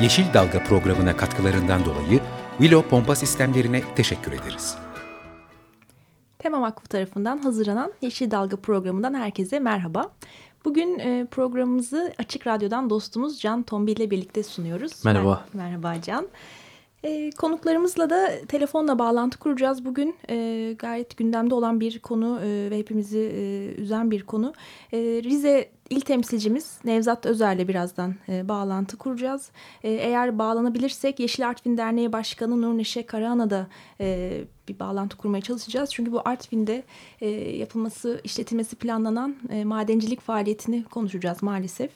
Yeşil Dalga programına katkılarından dolayı Willow Pompa Sistemlerine teşekkür ederiz. Tema Vakfı tarafından hazırlanan Yeşil Dalga programından herkese merhaba. Bugün e, programımızı Açık Radyo'dan dostumuz Can Tombil ile birlikte sunuyoruz. Merhaba. Mer merhaba Can. E, konuklarımızla da telefonla bağlantı kuracağız. Bugün e, gayet gündemde olan bir konu e, ve hepimizi e, üzen bir konu. E, Rize İl temsilcimiz Nevzat Özer'le birazdan e, bağlantı kuracağız. E, eğer bağlanabilirsek Yeşil Artvin Derneği Başkanı Nur Neşe Karahan'a da e, bir bağlantı kurmaya çalışacağız. Çünkü bu Artvin'de e, yapılması, işletilmesi planlanan e, madencilik faaliyetini konuşacağız maalesef.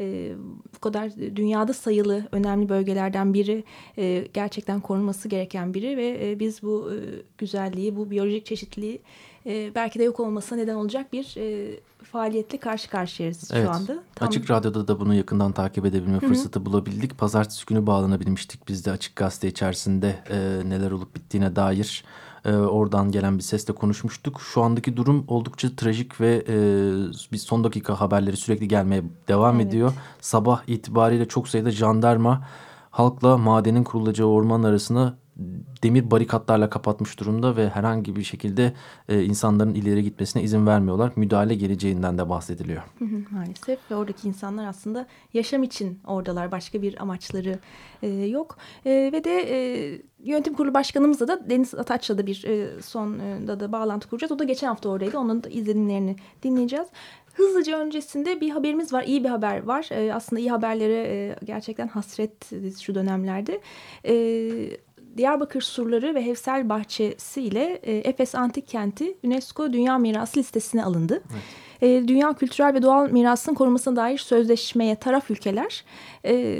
E, bu kadar dünyada sayılı önemli bölgelerden biri e, gerçekten korunması gereken biri ve e, biz bu e, güzelliği, bu biyolojik çeşitliliği e, belki de yok olmasına neden olacak bir e, faaliyetle karşı karşıyayız evet. şu anda. Tam... Açık Radyo'da da bunu yakından takip edebilme fırsatı Hı -hı. bulabildik. Pazartesi günü bağlanabilmiştik biz de Açık Gazete içerisinde e, neler olup bittiğine dair e, oradan gelen bir sesle konuşmuştuk. Şu andaki durum oldukça trajik ve e, biz son dakika haberleri sürekli gelmeye devam evet. ediyor. Sabah itibariyle çok sayıda jandarma halkla madenin kurulacağı orman arasına demir barikatlarla kapatmış durumda ve herhangi bir şekilde e, insanların ileri gitmesine izin vermiyorlar. Müdahale geleceğinden de bahsediliyor. Maalesef ve oradaki insanlar aslında yaşam için oradalar. Başka bir amaçları e, yok. E, ve de e, yönetim kurulu başkanımızla da Deniz Ataç'la da bir e, son e, da, da bağlantı kuracağız. O da geçen hafta oradaydı. Onun da izlenimlerini dinleyeceğiz. Hızlıca öncesinde bir haberimiz var. İyi bir haber var. E, aslında iyi haberlere e, gerçekten hasret şu dönemlerde. E, Diyarbakır Surları ve Hevsel Bahçesi ile e, Efes Antik Kenti UNESCO Dünya Mirası listesine alındı. Evet. E, Dünya Kültürel ve Doğal Mirasının korunmasına dair sözleşmeye taraf ülkeler e,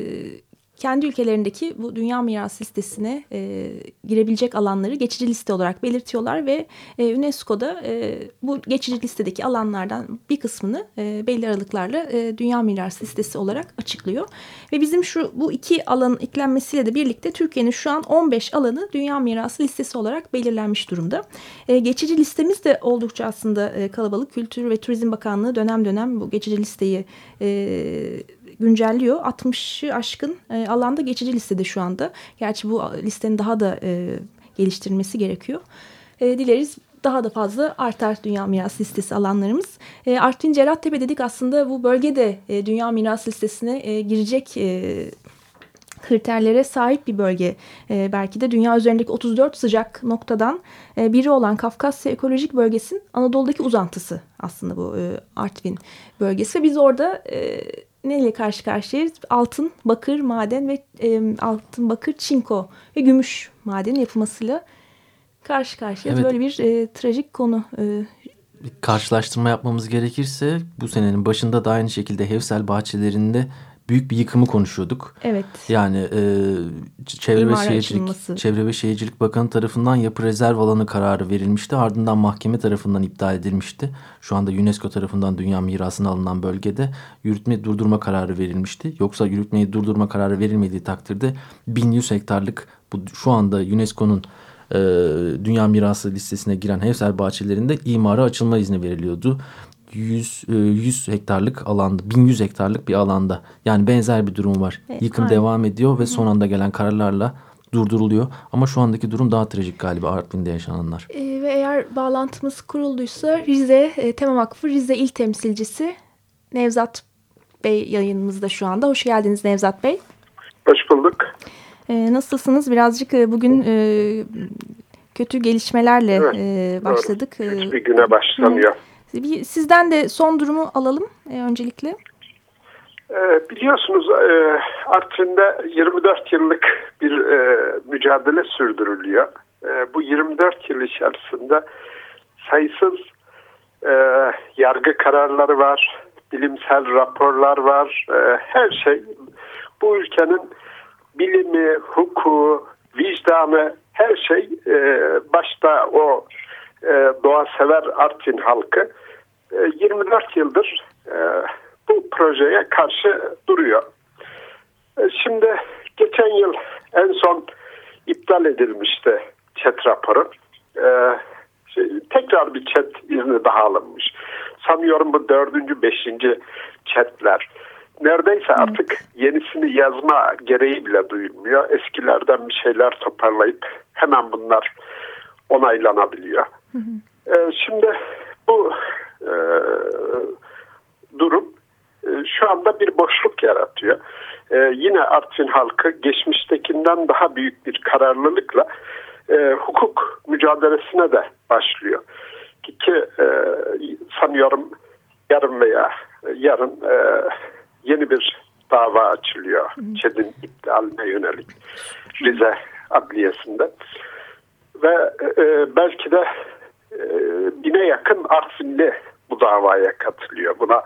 kendi ülkelerindeki bu dünya miras listesine e, girebilecek alanları geçici liste olarak belirtiyorlar ve e, UNESCO'da e, bu geçici listedeki alanlardan bir kısmını e, belli aralıklarla e, dünya miras listesi olarak açıklıyor. Ve bizim şu bu iki alanın eklenmesiyle de birlikte Türkiye'nin şu an 15 alanı dünya mirası listesi olarak belirlenmiş durumda. E, geçici listemiz de oldukça aslında e, kalabalık. Kültür ve Turizm Bakanlığı dönem dönem bu geçici listeyi e, güncelliyor. 60'ı aşkın e, alanda geçici listede şu anda. Gerçi bu listenin daha da e, geliştirilmesi gerekiyor. E, dileriz daha da fazla artar Dünya Miras Listesi alanlarımız. E, Artvin Cerattepe dedik aslında bu bölgede e, Dünya Miras Listesi'ne e, girecek e, kriterlere sahip bir bölge. E, belki de dünya üzerindeki 34 sıcak noktadan e, biri olan Kafkasya Ekolojik Bölgesi'nin Anadolu'daki uzantısı aslında bu e, Artvin bölgesi. Biz orada e, neyle karşı karşıyayız? Altın, bakır, maden ve e, altın, bakır, çinko ve gümüş madeni yapılmasıyla karşı karşıyayız. Evet. Böyle bir e, trajik konu. E, bir karşılaştırma yapmamız gerekirse bu senenin başında da aynı şekilde Hevsel bahçelerinde büyük bir yıkımı konuşuyorduk. Evet. Yani e, Çevre İmar ve Şehircilik açılması. Çevre ve Şehircilik Bakanı tarafından yapı rezerv alanı kararı verilmişti. Ardından mahkeme tarafından iptal edilmişti. Şu anda UNESCO tarafından dünya mirasına alınan bölgede yürütme durdurma kararı verilmişti. Yoksa yürütmeyi durdurma kararı verilmediği takdirde 1100 hektarlık bu şu anda UNESCO'nun e, dünya mirası listesine giren Hevsel bahçelerinde imara açılma izni veriliyordu. 100, 100 e, hektarlık alanda 1100 hektarlık bir alanda yani benzer bir durum var. Evet, Yıkım aynen. devam ediyor ve son anda gelen kararlarla durduruluyor. Ama şu andaki durum daha trajik galiba Artvin'de yaşananlar. E, ve eğer bağlantımız kurulduysa Rize e, Tema Vakfı Rize İl Temsilcisi Nevzat Bey yayınımızda şu anda. Hoş geldiniz Nevzat Bey. Hoş bulduk. E, nasılsınız? Birazcık e, bugün e, kötü gelişmelerle evet, e, başladık. Doğru. Kötü bir güne başlanıyor. Hı. Sizden de son durumu alalım e, öncelikle. E, biliyorsunuz e, Artvin'de 24 yıllık bir e, mücadele sürdürülüyor. E, bu 24 yıl içerisinde sayısız e, yargı kararları var, bilimsel raporlar var, e, her şey. Bu ülkenin bilimi, hukuku, vicdanı, her şey e, başta o doğa sever Artvin halkı e, 24 yıldır e, bu projeye karşı duruyor. E, şimdi geçen yıl en son iptal edilmişti çet raporu. E, şey, tekrar bir çet izni daha alınmış. Sanıyorum bu dördüncü, beşinci çetler. Neredeyse artık yenisini yazma gereği bile duyulmuyor. Eskilerden bir şeyler toparlayıp hemen bunlar onaylanabiliyor. Hı hı. E, şimdi bu e, durum e, şu anda bir boşluk yaratıyor. E, yine Artvin halkı geçmiştekinden daha büyük bir kararlılıkla e, hukuk mücadelesine de başlıyor. Ki, e, sanıyorum yarın veya yarın e, yeni bir dava açılıyor. ÇED'in iptaline yönelik Rize Adliyesi'nde. Ve e, belki de e, bine yakın Artvinli bu davaya katılıyor. Buna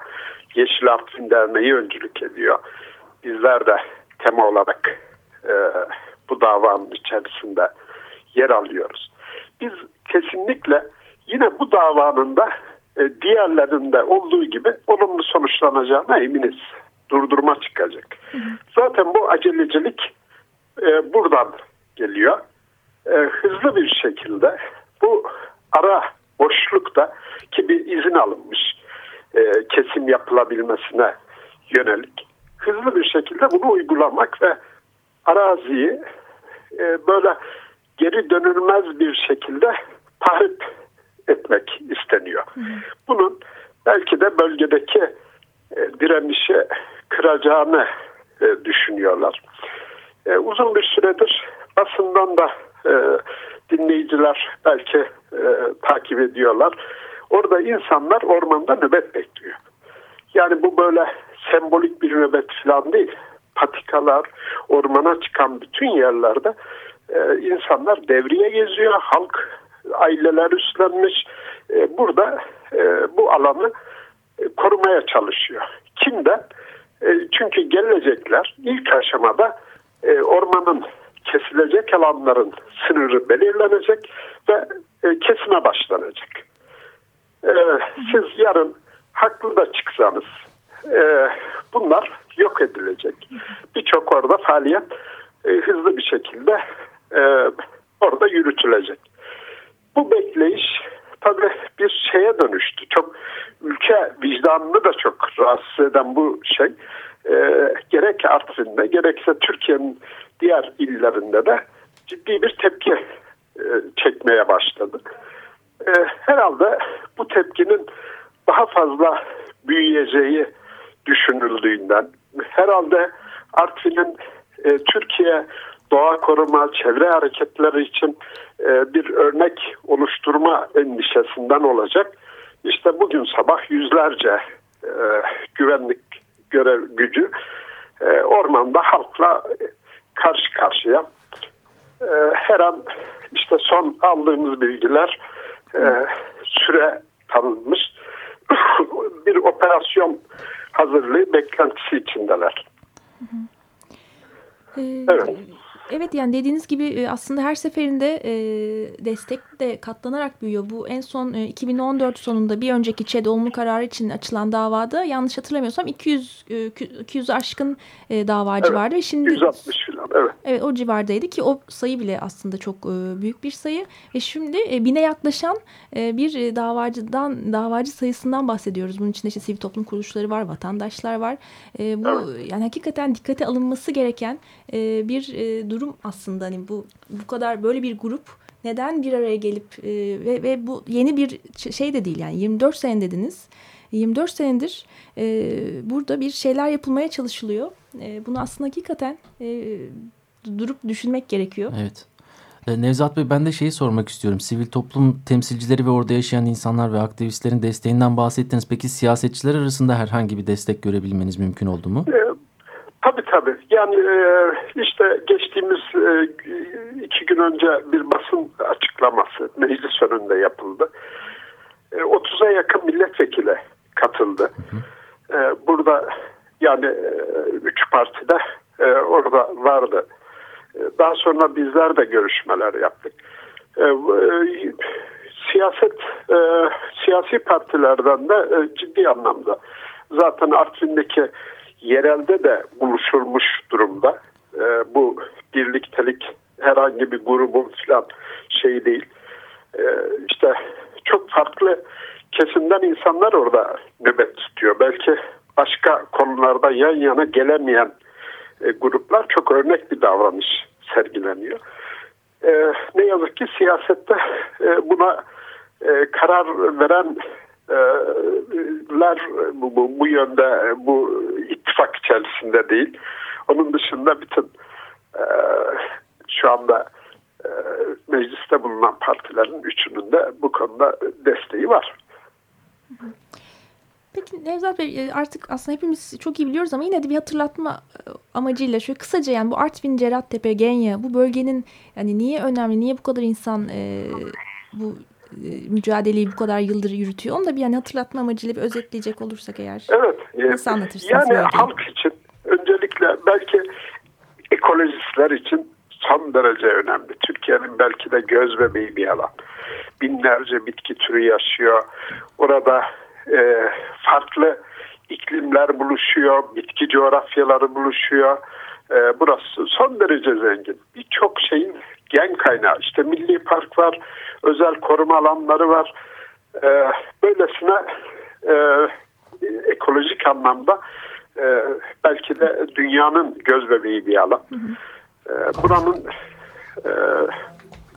Yeşil Artvin Derneği öncülük ediyor. Bizler de tema olarak e, bu davanın içerisinde yer alıyoruz. Biz kesinlikle yine bu davanın da e, diğerlerinde olduğu gibi olumlu sonuçlanacağına eminiz. Durdurma çıkacak. Hı. Zaten bu acelecilik e, buradan geliyor. E, hızlı bir şekilde bu ara boşlukta ki bir izin alınmış e, kesim yapılabilmesine yönelik hızlı bir şekilde bunu uygulamak ve araziyi e, böyle geri dönülmez bir şekilde tahrip etmek isteniyor. Bunun belki de bölgedeki e, direnişi kıracağını e, düşünüyorlar. E, uzun bir süredir basından da e, dinleyiciler belki e, takip ediyorlar. Orada insanlar ormanda nöbet bekliyor. Yani bu böyle sembolik bir nöbet falan değil. Patikalar, ormana çıkan bütün yerlerde e, insanlar devriye geziyor. Halk, aileler üstlenmiş. E, burada e, bu alanı e, korumaya çalışıyor. Kimden? E, çünkü gelecekler ilk aşamada e, ormanın kesilecek alanların sınırı belirlenecek ve kesime başlanacak. E, siz yarın haklı da çıksanız e, bunlar yok edilecek. Birçok orada faaliyet e, hızlı bir şekilde e, orada yürütülecek. Bu bekleyiş tabii bir şeye dönüştü. Çok ülke vicdanını da çok rahatsız eden bu şey e, gerek Artvin'de gerekse Türkiye'nin diğer illerinde de ciddi bir tepki e, çekmeye başladı. E, herhalde bu tepkinin daha fazla büyüyeceği düşünüldüğünden herhalde Artvin'in e, Türkiye doğa koruma, çevre hareketleri için bir örnek oluşturma endişesinden olacak. İşte bugün sabah yüzlerce güvenlik görev gücü ormanda halkla karşı karşıya. E, her an işte son aldığımız bilgiler e, süre tanınmış bir operasyon hazırlığı beklentisi içindeler. Hı hı. Ee, evet. Evet yani dediğiniz gibi e, aslında her seferinde e, destek de katlanarak büyüyor. Bu en son 2014 e, sonunda bir önceki ÇED olumlu kararı için açılan davada yanlış hatırlamıyorsam 200 200 aşkın davacı evet, vardı. Ve şimdi 160 falan evet. Evet o civardaydı ki o sayı bile aslında çok büyük bir sayı. Ve şimdi bine yaklaşan bir davacıdan davacı sayısından bahsediyoruz. Bunun içinde işte sivil toplum kuruluşları var, vatandaşlar var. Bu evet. yani hakikaten dikkate alınması gereken bir durum aslında hani bu bu kadar böyle bir grup neden bir araya gelip e, ve, ve bu yeni bir şey de değil yani 24 sene dediniz. 24 senedir e, burada bir şeyler yapılmaya çalışılıyor. E, bunu aslında hakikaten e, durup düşünmek gerekiyor. Evet. E, Nevzat Bey ben de şeyi sormak istiyorum. Sivil toplum temsilcileri ve orada yaşayan insanlar ve aktivistlerin desteğinden bahsettiniz. Peki siyasetçiler arasında herhangi bir destek görebilmeniz mümkün oldu mu? E, Tabii tabii. Yani e, işte geçtiğimiz e, iki gün önce bir basın açıklaması meclis önünde yapıldı. E, 30'a yakın milletvekili katıldı. e, burada yani e, üç partide e, orada vardı. E, daha sonra bizler de görüşmeler yaptık. E, e, siyaset e, siyasi partilerden de e, ciddi anlamda zaten Artvin'deki yerelde de buluşulmuş durumda. E, bu birliktelik herhangi bir grubun falan şey değil. E, işte çok farklı kesimden insanlar orada nöbet tutuyor. Belki başka konularda yan yana gelemeyen e, gruplar çok örnek bir davranış sergileniyor. E, ne yazık ki siyasette e, buna e, karar verenler e, bu, bu, bu yönde bu ittifak içerisinde değil. Onun dışında bütün e, şu anda e, mecliste bulunan partilerin üçünün de bu konuda desteği var. Peki Nevzat Bey e, artık aslında hepimiz çok iyi biliyoruz ama yine de bir hatırlatma e, amacıyla şöyle kısaca yani bu Artvin, Cerattepe, Genya bu bölgenin yani niye önemli, niye bu kadar insan e, bu e, mücadeleyi bu kadar yıldır yürütüyor onu da bir yani hatırlatma amacıyla bir özetleyecek olursak eğer. Evet. Nasıl anlatırsınız? Yani halk için öncelikle belki ekolojistler için son derece önemli. Türkiye'nin belki de göz bebeği bir alan. Binlerce bitki türü yaşıyor. Orada e, farklı iklimler buluşuyor, bitki coğrafyaları buluşuyor. E, burası son derece zengin. Birçok şeyin gen kaynağı. İşte milli park var, özel koruma alanları var. E, böylesine e, ekolojik anlamda e, belki de dünyanın göz bebeği bir alan. E, buranın e,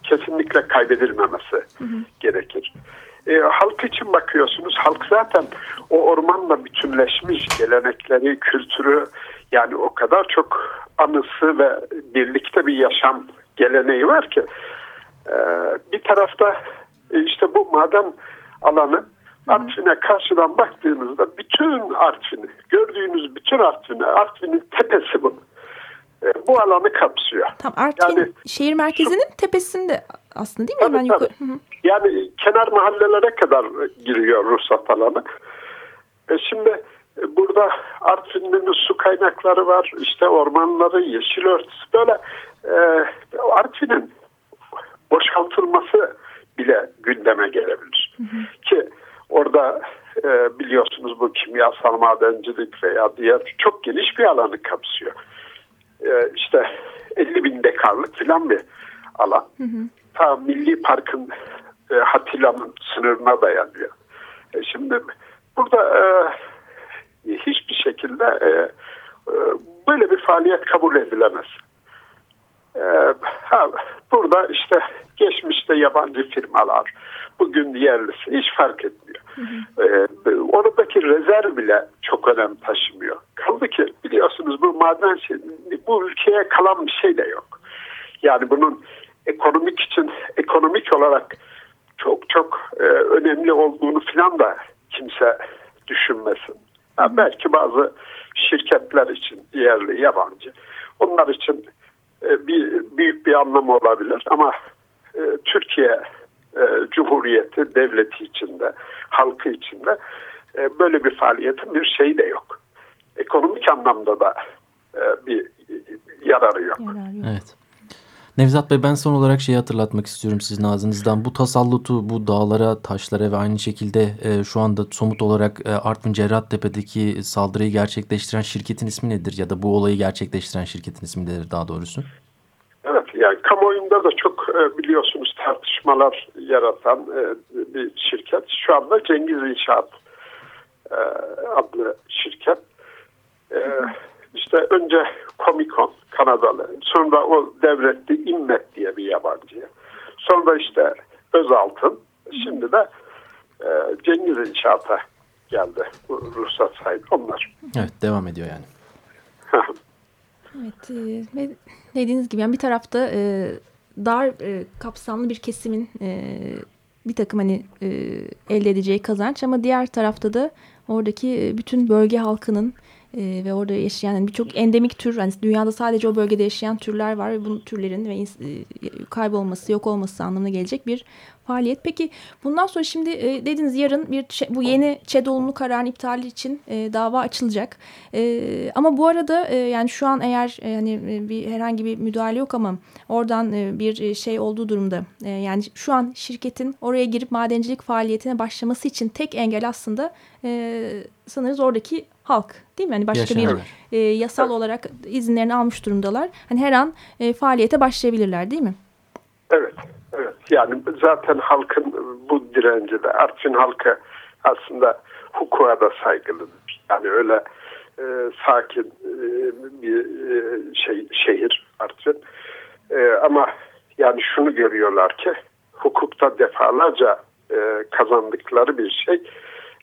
kesinlikle kaybedilmemesi hı hı. gerekir. E, halk için bakıyorsunuz. Halk zaten o ormanla bütünleşmiş gelenekleri, kültürü yani o kadar çok anısı ve birlikte bir yaşam geleneği var ki e, bir tarafta e, işte bu maden alanı Artvin'e karşıdan baktığınızda bütün Artvin'i, gördüğünüz bütün Artvin'i, Artvin'in tepesi bu. E, bu alanı kapsıyor. Tam Artvin yani, şehir merkezinin şu, tepesinde aslında değil mi? Tabii, tabii. Yukarı... Yani kenar mahallelere kadar giriyor ruhsat alanı. E şimdi e, burada Artvin'in su kaynakları var, işte ormanları, yeşil örtüsü böyle e, Artvin'in boşaltılması bile gündeme gelebilir. Hı hı. Ki orada e, biliyorsunuz bu kimyasal madencilik veya diğer çok geniş bir alanı kapsıyor. E, işte 50 bin dekarlık filan bir alan. Hı hı. Ta Milli Park'ın e, Hatilla'nın sınırına dayanıyor. E, şimdi burada e, hiçbir şekilde e, e, böyle bir faaliyet kabul edilemez. E, ha, burada işte geçmişte yabancı firmalar, bugün yerlisi hiç fark etmiyor. Hı hı. E, oradaki rezerv bile çok önem taşımıyor. Kaldı ki biliyorsunuz bu maden şey, bu ülkeye kalan bir şey de yok. Yani bunun ekonomik için ekonomik olarak çok çok e, önemli olduğunu filan da kimse düşünmesin. Yani belki bazı şirketler için yerli, yabancı. Onlar için e, bir büyük bir anlamı olabilir ama e, Türkiye e, Cumhuriyeti devleti içinde, halkı içinde e, böyle bir faaliyetin bir şeyi de yok. Ekonomik anlamda da e, bir yararı yok. Yararı yok. Evet. Nevzat Bey ben son olarak şeyi hatırlatmak istiyorum sizin ağzınızdan. Bu tasallutu bu dağlara, taşlara ve aynı şekilde e, şu anda somut olarak e, Artvin Cerrahtepe'deki saldırıyı gerçekleştiren şirketin ismi nedir? Ya da bu olayı gerçekleştiren şirketin ismi nedir daha doğrusu? Evet yani kamuoyunda da çok e, biliyorsunuz tartışmalar yaratan e, bir şirket. Şu anda Cengiz İnşaat e, adlı şirket. E, işte önce Comic-Con Kanadalı. Sonra o devretti İmmet diye bir yabancıya. Sonra işte Özaltın. Şimdi de e, Cengiz İnşaat'a geldi. Ruhsat sahibi onlar. Evet devam ediyor yani. evet e, dediğiniz gibi yani bir tarafta e, dar e, kapsamlı bir kesimin e, bir takım hani e, elde edeceği kazanç ama diğer tarafta da oradaki e, bütün bölge halkının e, ve orada yaşayan yani birçok endemik tür yani dünyada sadece o bölgede yaşayan türler var ve bu türlerin ve e, kaybolması yok olması anlamına gelecek bir faaliyet. Peki bundan sonra şimdi e, dediniz yarın bir bu yeni ÇED olumlu kararın iptali için e, dava açılacak. E, ama bu arada e, yani şu an eğer e, hani e, bir herhangi bir müdahale yok ama oradan e, bir e, şey olduğu durumda e, yani şu an şirketin oraya girip madencilik faaliyetine başlaması için tek engel aslında e, sanırız oradaki halk değil mi? Hani başka Yaşar, bir e, yasal olarak izinlerini almış durumdalar. Hani her an e, faaliyete başlayabilirler değil mi? Evet. Yani zaten halkın bu direnci de Artvin halkı aslında hukuka da saygılıdır. Yani öyle e, sakin e, bir e, şey şehir Artvin. E, ama yani şunu görüyorlar ki hukukta defalarca e, kazandıkları bir şey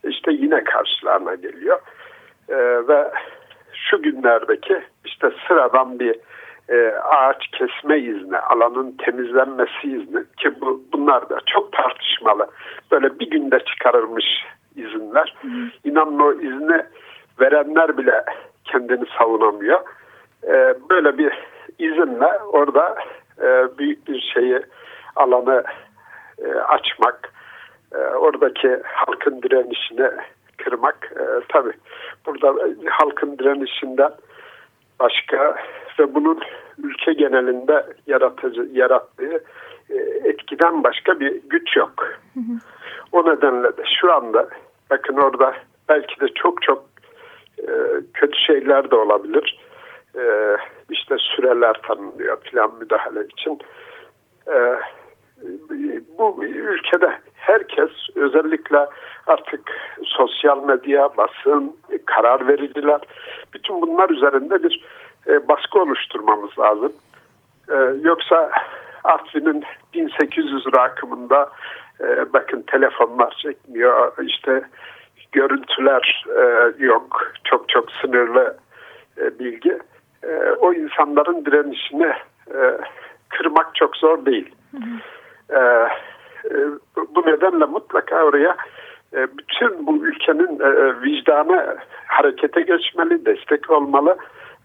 işte yine karşılarına geliyor. E, ve şu günlerdeki işte sıradan bir e, ağaç kesme izni, alanın temizlenmesi izni ki bu, bunlar da çok tartışmalı. Böyle bir günde çıkarılmış izinler. Hı. İnanın o izni verenler bile kendini savunamıyor. E, böyle bir izinle orada e, büyük bir şeyi alanı e, açmak, e, oradaki halkın direnişini kırmak e, tabi burada halkın direnişinden başka ve bunun ülke genelinde yaratıcı yarattığı e, etkiden başka bir güç yok. Hı hı. O nedenle de şu anda bakın orada belki de çok çok e, kötü şeyler de olabilir. E, işte süreler tanınıyor plan müdahale için. E, bu ülkede herkes özellikle artık sosyal medya, basın, karar vericiler bütün bunlar üzerinde bir e, baskı oluşturmamız lazım. E, yoksa Artvin'in 1800 rakımında e, bakın telefonlar çekmiyor, işte görüntüler e, yok, çok çok sınırlı e, bilgi. E, o insanların direnişini e, kırmak çok zor değil. Hı hı. E, e, bu nedenle mutlaka oraya e, bütün bu ülkenin e, vicdanı harekete geçmeli, destek olmalı.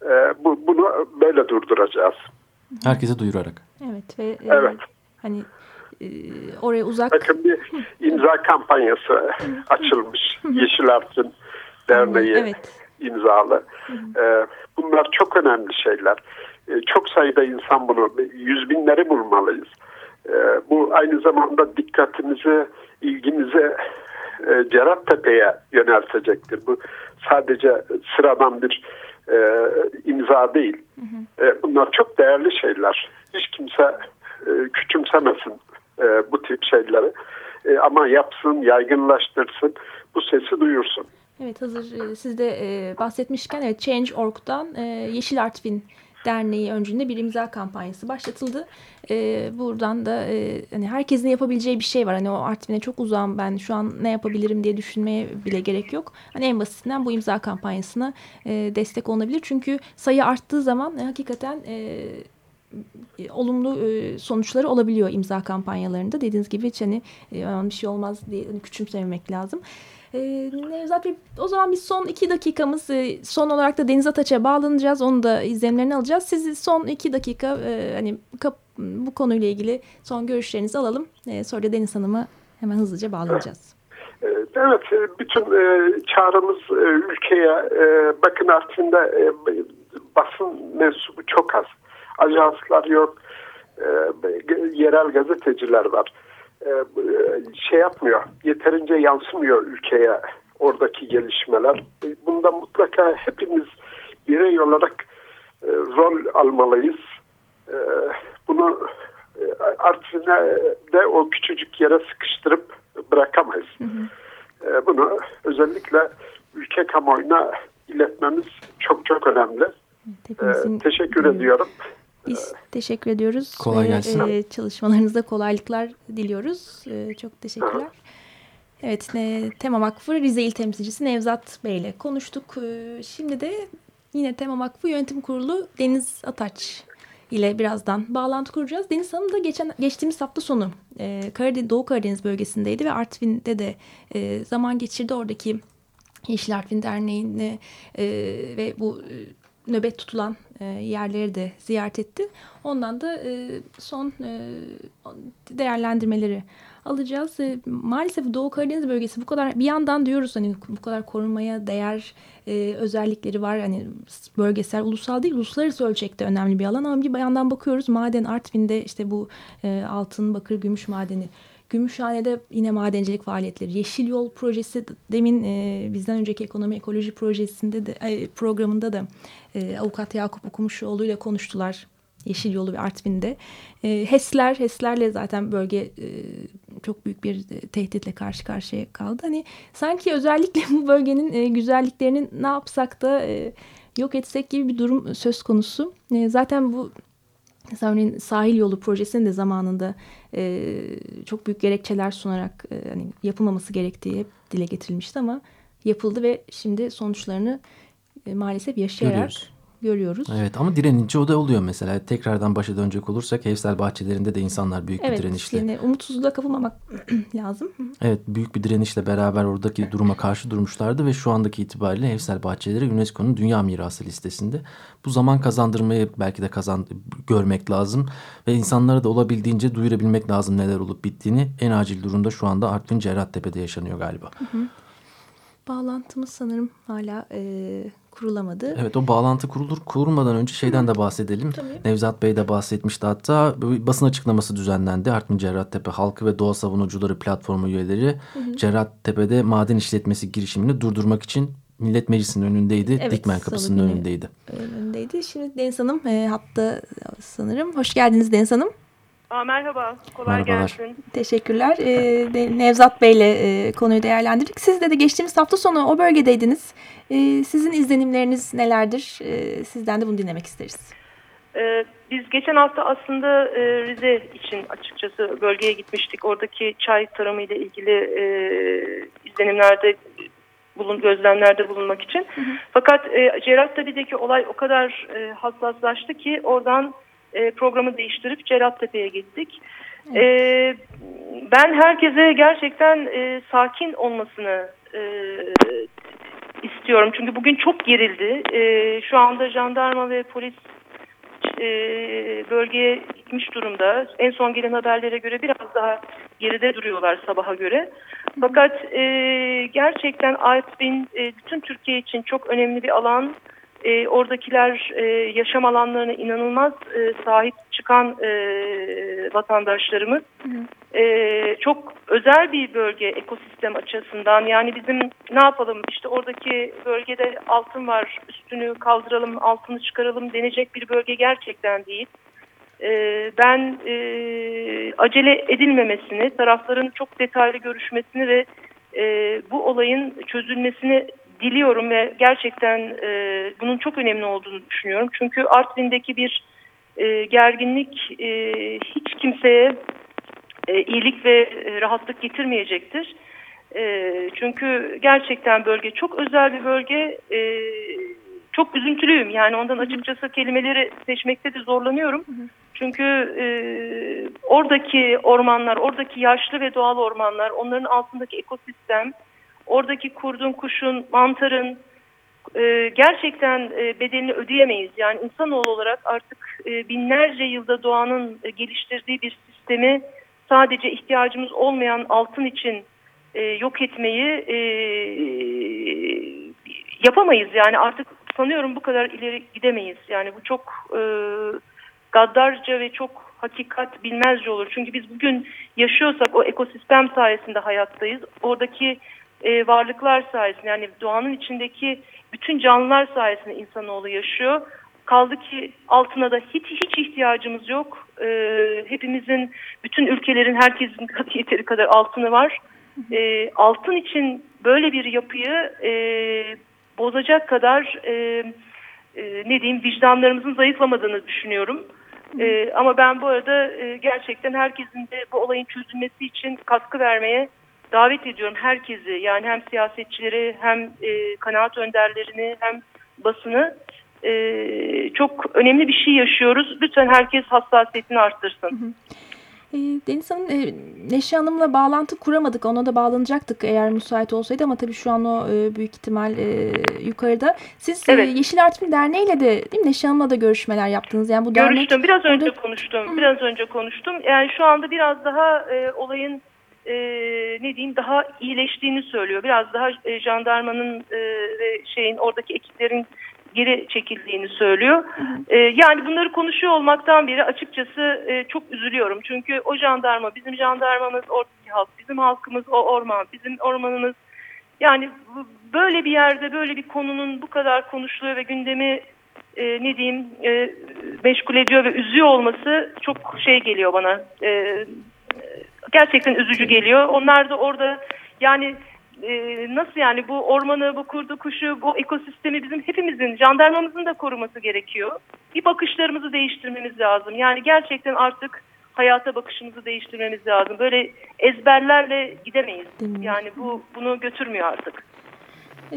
E, bu, bunu böyle durduracağız. Herkese duyurarak. Evet ve e, evet. hani e, oraya uzak. Bakın bir imza kampanyası açılmış. Yeşil Artvin Derneği evet. imzalı. E, bunlar çok önemli şeyler. E, çok sayıda insan bunu yüz binleri bulmalıyız. E, bu aynı zamanda dikkatimizi, ilgimizi e, Cerattepe'ye yöneltecektir. Bu sadece sıradan bir e, imza değil. Hı hı. E, bunlar çok değerli şeyler. Hiç kimse e, küçümsemesin e, bu tip şeyleri. E, ama yapsın, yaygınlaştırsın, bu sesi duyursun. Evet hazır e, siz de e, bahsetmişken evet Change.org'dan e, Yeşil Artvin Derneği öncülüğünde bir imza kampanyası başlatıldı. E, buradan da e, hani herkesin yapabileceği bir şey var. Hani o Artvin'e çok uzağım ben şu an ne yapabilirim diye düşünmeye bile gerek yok. Hani en basitinden bu imza kampanyasına e, destek olunabilir. Çünkü sayı arttığı zaman e, hakikaten... E, olumlu e, sonuçları olabiliyor imza kampanyalarında. Dediğiniz gibi hiç hani e, bir şey olmaz diye hani küçümsememek lazım. E, Nevzat Bey o zaman biz son iki dakikamız e, son olarak da Deniz Ataç'a bağlanacağız. Onu da izlemlerini alacağız. Sizi son iki dakika e, hani bu konuyla ilgili son görüşlerinizi alalım. E, sonra da Deniz Hanım'a hemen hızlıca bağlanacağız. Evet, bütün e, çağrımız ülkeye bakın aslında e, basın mensubu çok az. Ajanslar yok, yerel gazeteciler var. E, şey yapmıyor, yeterince yansımıyor ülkeye oradaki gelişmeler. E, bunda mutlaka hepimiz birey olarak e, rol almalıyız. Bunu Artvin'e de o küçücük yere sıkıştırıp bırakamayız. Hı hı. Bunu özellikle ülke kamuoyuna iletmemiz çok çok önemli. Hepimizin, teşekkür ediyorum. Biz teşekkür ediyoruz. Kolay gelsin. E, çalışmalarınızda kolaylıklar diliyoruz. E, çok teşekkürler. Evet, e, Tema Vakfı Rize İl Temsilcisi Nevzat Bey ile konuştuk. E, şimdi de yine Tema Vakfı Yönetim Kurulu Deniz Ataç ile birazdan bağlantı kuracağız. Deniz Hanım da geçen geçtiğimiz hafta sonu e, Karadeniz, Doğu Karadeniz bölgesindeydi ve Artvin'de de e, zaman geçirdi. Oradaki Yeşil Artvin Derneği'ne e, ve bu nöbet tutulan e, yerleri de ziyaret etti. Ondan da e, son e, değerlendirmeleri alacağız. Maalesef Doğu Karadeniz bölgesi bu kadar bir yandan diyoruz hani bu kadar korunmaya değer özellikleri var. Hani bölgesel, ulusal değil, uluslararası ölçekte önemli bir alan ama bir yandan bakıyoruz maden Artvin'de işte bu altın, bakır, gümüş madeni Gümüşhane'de yine madencilik faaliyetleri. Yeşil Yol projesi demin e, bizden önceki ekonomi ekoloji projesinde de e, programında da e, avukat Yakup Okumuşoğlu ile konuştular. Yeşil Yolu ve Artvin'de. E, HES'ler, HES'lerle zaten bölge e, çok büyük bir tehditle karşı karşıya kaldı. Hani sanki özellikle bu bölgenin e, güzelliklerini ne yapsak da e, yok etsek gibi bir durum söz konusu. E, zaten bu Mesela örneğin sahil yolu projesinin de zamanında e, çok büyük gerekçeler sunarak e, hani yapılmaması gerektiği hep dile getirilmişti ama yapıldı ve şimdi sonuçlarını e, maalesef yaşayarak Görüyoruz görüyoruz. Evet ama direnince o da oluyor mesela. Tekrardan başa dönecek olursak evsel bahçelerinde de insanlar büyük evet, bir direnişle. Evet yani umutsuzluğa kapılmamak lazım. Evet büyük bir direnişle beraber oradaki duruma karşı durmuşlardı ve şu andaki itibariyle evsel bahçeleri UNESCO'nun Dünya Mirası listesinde. Bu zaman kazandırmayı belki de kazan görmek lazım ve insanlara da olabildiğince duyurabilmek lazım neler olup bittiğini. En acil durumda şu anda Artvin Cerrahtepe'de yaşanıyor galiba. Hı hı. Bağlantımız sanırım hala e, kurulamadı. Evet o bağlantı kurulur kurulmadan önce şeyden Hı. de bahsedelim. Tabii. Nevzat Bey de bahsetmişti hatta basın açıklaması düzenlendi. Artvin Cerrahtepe Halkı ve Doğa Savunucuları platformu üyeleri Hı. Cerrahtepe'de maden işletmesi girişimini durdurmak için Millet Meclisi'nin önündeydi. Evet, Dikmen Kapısı'nın önündeydi. Önündeydi. Şimdi Deniz Hanım e, hatta sanırım. Hoş geldiniz Deniz Hanım. Aa, merhaba, kolay Merhabalar. gelsin. Teşekkürler. Ee, Nevzat Bey'le e, konuyu değerlendirdik. Siz de, de geçtiğimiz hafta sonu o bölgedeydiniz. Ee, sizin izlenimleriniz nelerdir? Ee, sizden de bunu dinlemek isteriz. Ee, biz geçen hafta aslında e, Rize için açıkçası bölgeye gitmiştik. Oradaki çay tarımı ile ilgili e, izlenimlerde bulun, gözlemlerde bulunmak için. Hı hı. Fakat e, Cerrahtabi'deki olay o kadar e, hassaslaştı ki oradan e, programı değiştirip Cerattepe'ye gittik. E, ben herkese gerçekten e, sakin olmasını e, istiyorum. Çünkü bugün çok gerildi. E, şu anda jandarma ve polis e, bölgeye gitmiş durumda. En son gelen haberlere göre biraz daha geride duruyorlar sabaha göre. Fakat e, gerçekten Artvin e, bütün Türkiye için çok önemli bir alan e, oradakiler e, yaşam alanlarına inanılmaz e, sahip çıkan e, vatandaşlarımız. E, çok özel bir bölge ekosistem açısından. Yani bizim ne yapalım işte oradaki bölgede altın var üstünü kaldıralım altını çıkaralım denecek bir bölge gerçekten değil. E, ben e, acele edilmemesini, tarafların çok detaylı görüşmesini ve e, bu olayın çözülmesini diliyorum ve gerçekten e, bunun çok önemli olduğunu düşünüyorum. Çünkü Artvin'deki bir e, gerginlik e, hiç kimseye e, iyilik ve e, rahatlık getirmeyecektir. E, çünkü gerçekten bölge çok özel bir bölge. E, çok üzüntülüyüm yani ondan açıkçası kelimeleri seçmekte de zorlanıyorum. Çünkü e, oradaki ormanlar, oradaki yaşlı ve doğal ormanlar, onların altındaki ekosistem, oradaki kurdun, kuşun, mantarın e, gerçekten e, bedelini ödeyemeyiz. Yani insanoğlu olarak artık e, binlerce yılda doğanın e, geliştirdiği bir sistemi sadece ihtiyacımız olmayan altın için e, yok etmeyi e, yapamayız. Yani artık sanıyorum bu kadar ileri gidemeyiz. Yani bu çok e, gaddarca ve çok hakikat bilmezce olur. Çünkü biz bugün yaşıyorsak o ekosistem sayesinde hayattayız. Oradaki e, varlıklar sayesinde yani doğanın içindeki bütün canlılar sayesinde insanoğlu yaşıyor. Kaldı ki altına da hiç hiç ihtiyacımız yok. E, hepimizin, bütün ülkelerin herkesin yeteri kadar altını var. E, altın için böyle bir yapıyı e, bozacak kadar e, e, ne diyeyim vicdanlarımızın zayıflamadığını düşünüyorum. E, ama ben bu arada e, gerçekten herkesin de bu olayın çözülmesi için katkı vermeye davet ediyorum herkesi yani hem siyasetçileri hem e, kanaat önderlerini hem basını e, çok önemli bir şey yaşıyoruz. Lütfen herkes hassasiyetini arttırsın. E, Deniz Hanım, e, Neşe Hanım'la bağlantı kuramadık. Ona da bağlanacaktık eğer müsait olsaydı ama tabii şu an o e, büyük ihtimal yukarıda. Siz evet. Yeşil Artvin Derneği ile de değil mi Neşe Hanım'la da görüşmeler yaptınız. Yani bu Görüştüm. Dernek, biraz önce orada... konuştum. Hı. Biraz önce konuştum. Yani şu anda biraz daha e, olayın e, ne diyeyim daha iyileştiğini söylüyor. Biraz daha e, jandarmanın e, ve şeyin oradaki ekiplerin geri çekildiğini söylüyor. E, yani bunları konuşuyor olmaktan beri açıkçası e, çok üzülüyorum. Çünkü o jandarma, bizim jandarmamız, oradaki halk, bizim halkımız o orman, bizim ormanımız. Yani böyle bir yerde böyle bir konunun bu kadar konuşuluyor ve gündemi e, ne diyeyim e, meşgul ediyor ve üzüyor olması çok şey geliyor bana. E, gerçekten üzücü geliyor. Onlar da orada yani e, nasıl yani bu ormanı, bu kurdu kuşu, bu ekosistemi bizim hepimizin, jandarmamızın da koruması gerekiyor. Bir bakışlarımızı değiştirmemiz lazım. Yani gerçekten artık hayata bakışımızı değiştirmemiz lazım. Böyle ezberlerle gidemeyiz. Yani bu bunu götürmüyor artık. Ee,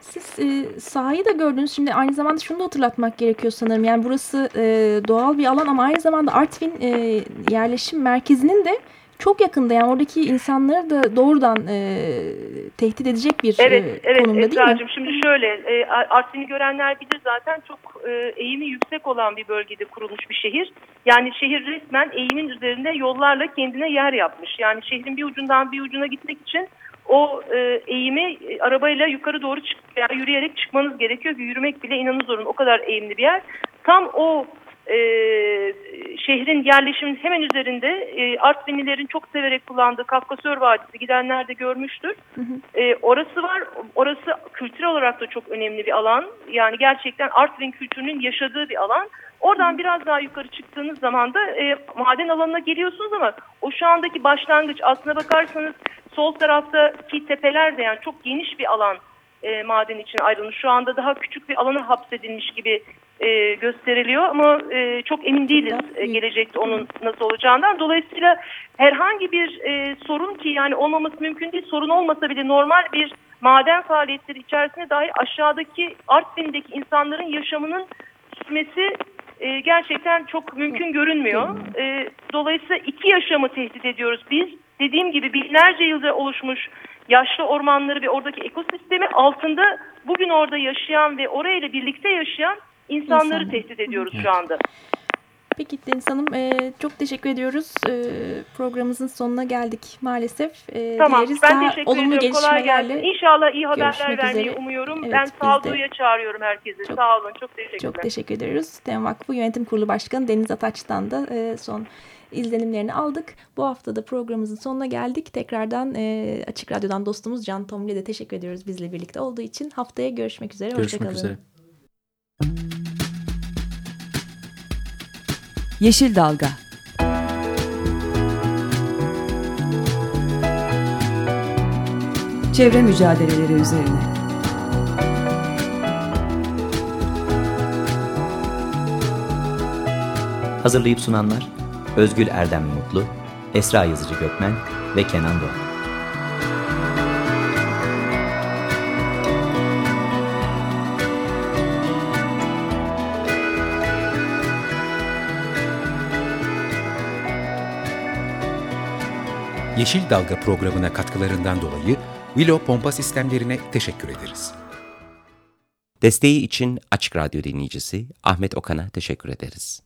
siz e, sahayı da gördünüz. Şimdi aynı zamanda şunu da hatırlatmak gerekiyor sanırım. Yani burası e, doğal bir alan ama aynı zamanda Artvin e, yerleşim merkezinin de çok yakında yani oradaki insanları da doğrudan e, tehdit edecek bir evet, e, evet, konumda Esra'cığım, değil mi? Şimdi şöyle e, Artvin'i görenler bilir zaten çok e, eğimi yüksek olan bir bölgede kurulmuş bir şehir. Yani şehir resmen eğimin üzerinde yollarla kendine yer yapmış. Yani şehrin bir ucundan bir ucuna gitmek için o e, eğimi e, arabayla yukarı doğru çık veya yürüyerek çıkmanız gerekiyor ki yürümek bile inanın zorun. O kadar eğimli bir yer. Tam o e, şehrin yerleşimin hemen üzerinde e, Artvinlilerin çok severek kullandığı Kafkasör Vadisi gidenler de görmüştür. Hı hı. E, orası var. Orası kültürel olarak da çok önemli bir alan. Yani gerçekten Artvin kültürünün yaşadığı bir alan. Oradan hı. biraz daha yukarı çıktığınız zaman da e, maden alanına geliyorsunuz ama o şu andaki başlangıç aslına bakarsanız sol taraftaki tepeler de yani çok geniş bir alan e, maden için ayrılmış. Şu anda daha küçük bir alana hapsedilmiş gibi e, gösteriliyor ama e, çok emin değiliz e, gelecekte onun nasıl olacağından. Dolayısıyla herhangi bir e, sorun ki yani olmaması mümkün değil sorun olmasa bile normal bir maden faaliyetleri içerisinde dahi aşağıdaki Artvin'deki insanların yaşamının sürmesi e, gerçekten çok mümkün görünmüyor. E, dolayısıyla iki yaşamı tehdit ediyoruz biz. Dediğim gibi binlerce yılda oluşmuş yaşlı ormanları ve oradaki ekosistemi altında bugün orada yaşayan ve orayla birlikte yaşayan insanları İnsan. tehdit ediyoruz evet. şu anda. Peki Deniz Hanım e, çok teşekkür ediyoruz. E, programımızın sonuna geldik maalesef. E, tamam ben daha teşekkür olumlu ediyorum. Kolay gelsin. İnşallah iyi haberler vermeyi umuyorum. Evet, ben sağduyuya çağırıyorum herkese. Çok, Sağ olun. Çok teşekkürler. Çok teşekkür ediyoruz. Dem Vakfı Yönetim Kurulu Başkanı Deniz Ataç'tan da e, son izlenimlerini aldık. Bu hafta da programımızın sonuna geldik. Tekrardan e, Açık Radyo'dan dostumuz Can Tomli'ye de teşekkür ediyoruz bizle birlikte olduğu için. Haftaya görüşmek üzere. Görüşmek Hoşçakalın. üzere. Yeşil Dalga Çevre mücadeleleri üzerine Hazırlayıp sunanlar Özgül Erdem Mutlu, Esra Yazıcı Gökmen ve Kenan Doğan. Yeşil Dalga programına katkılarından dolayı Willow Pompa Sistemlerine teşekkür ederiz. Desteği için Açık Radyo dinleyicisi Ahmet Okan'a teşekkür ederiz.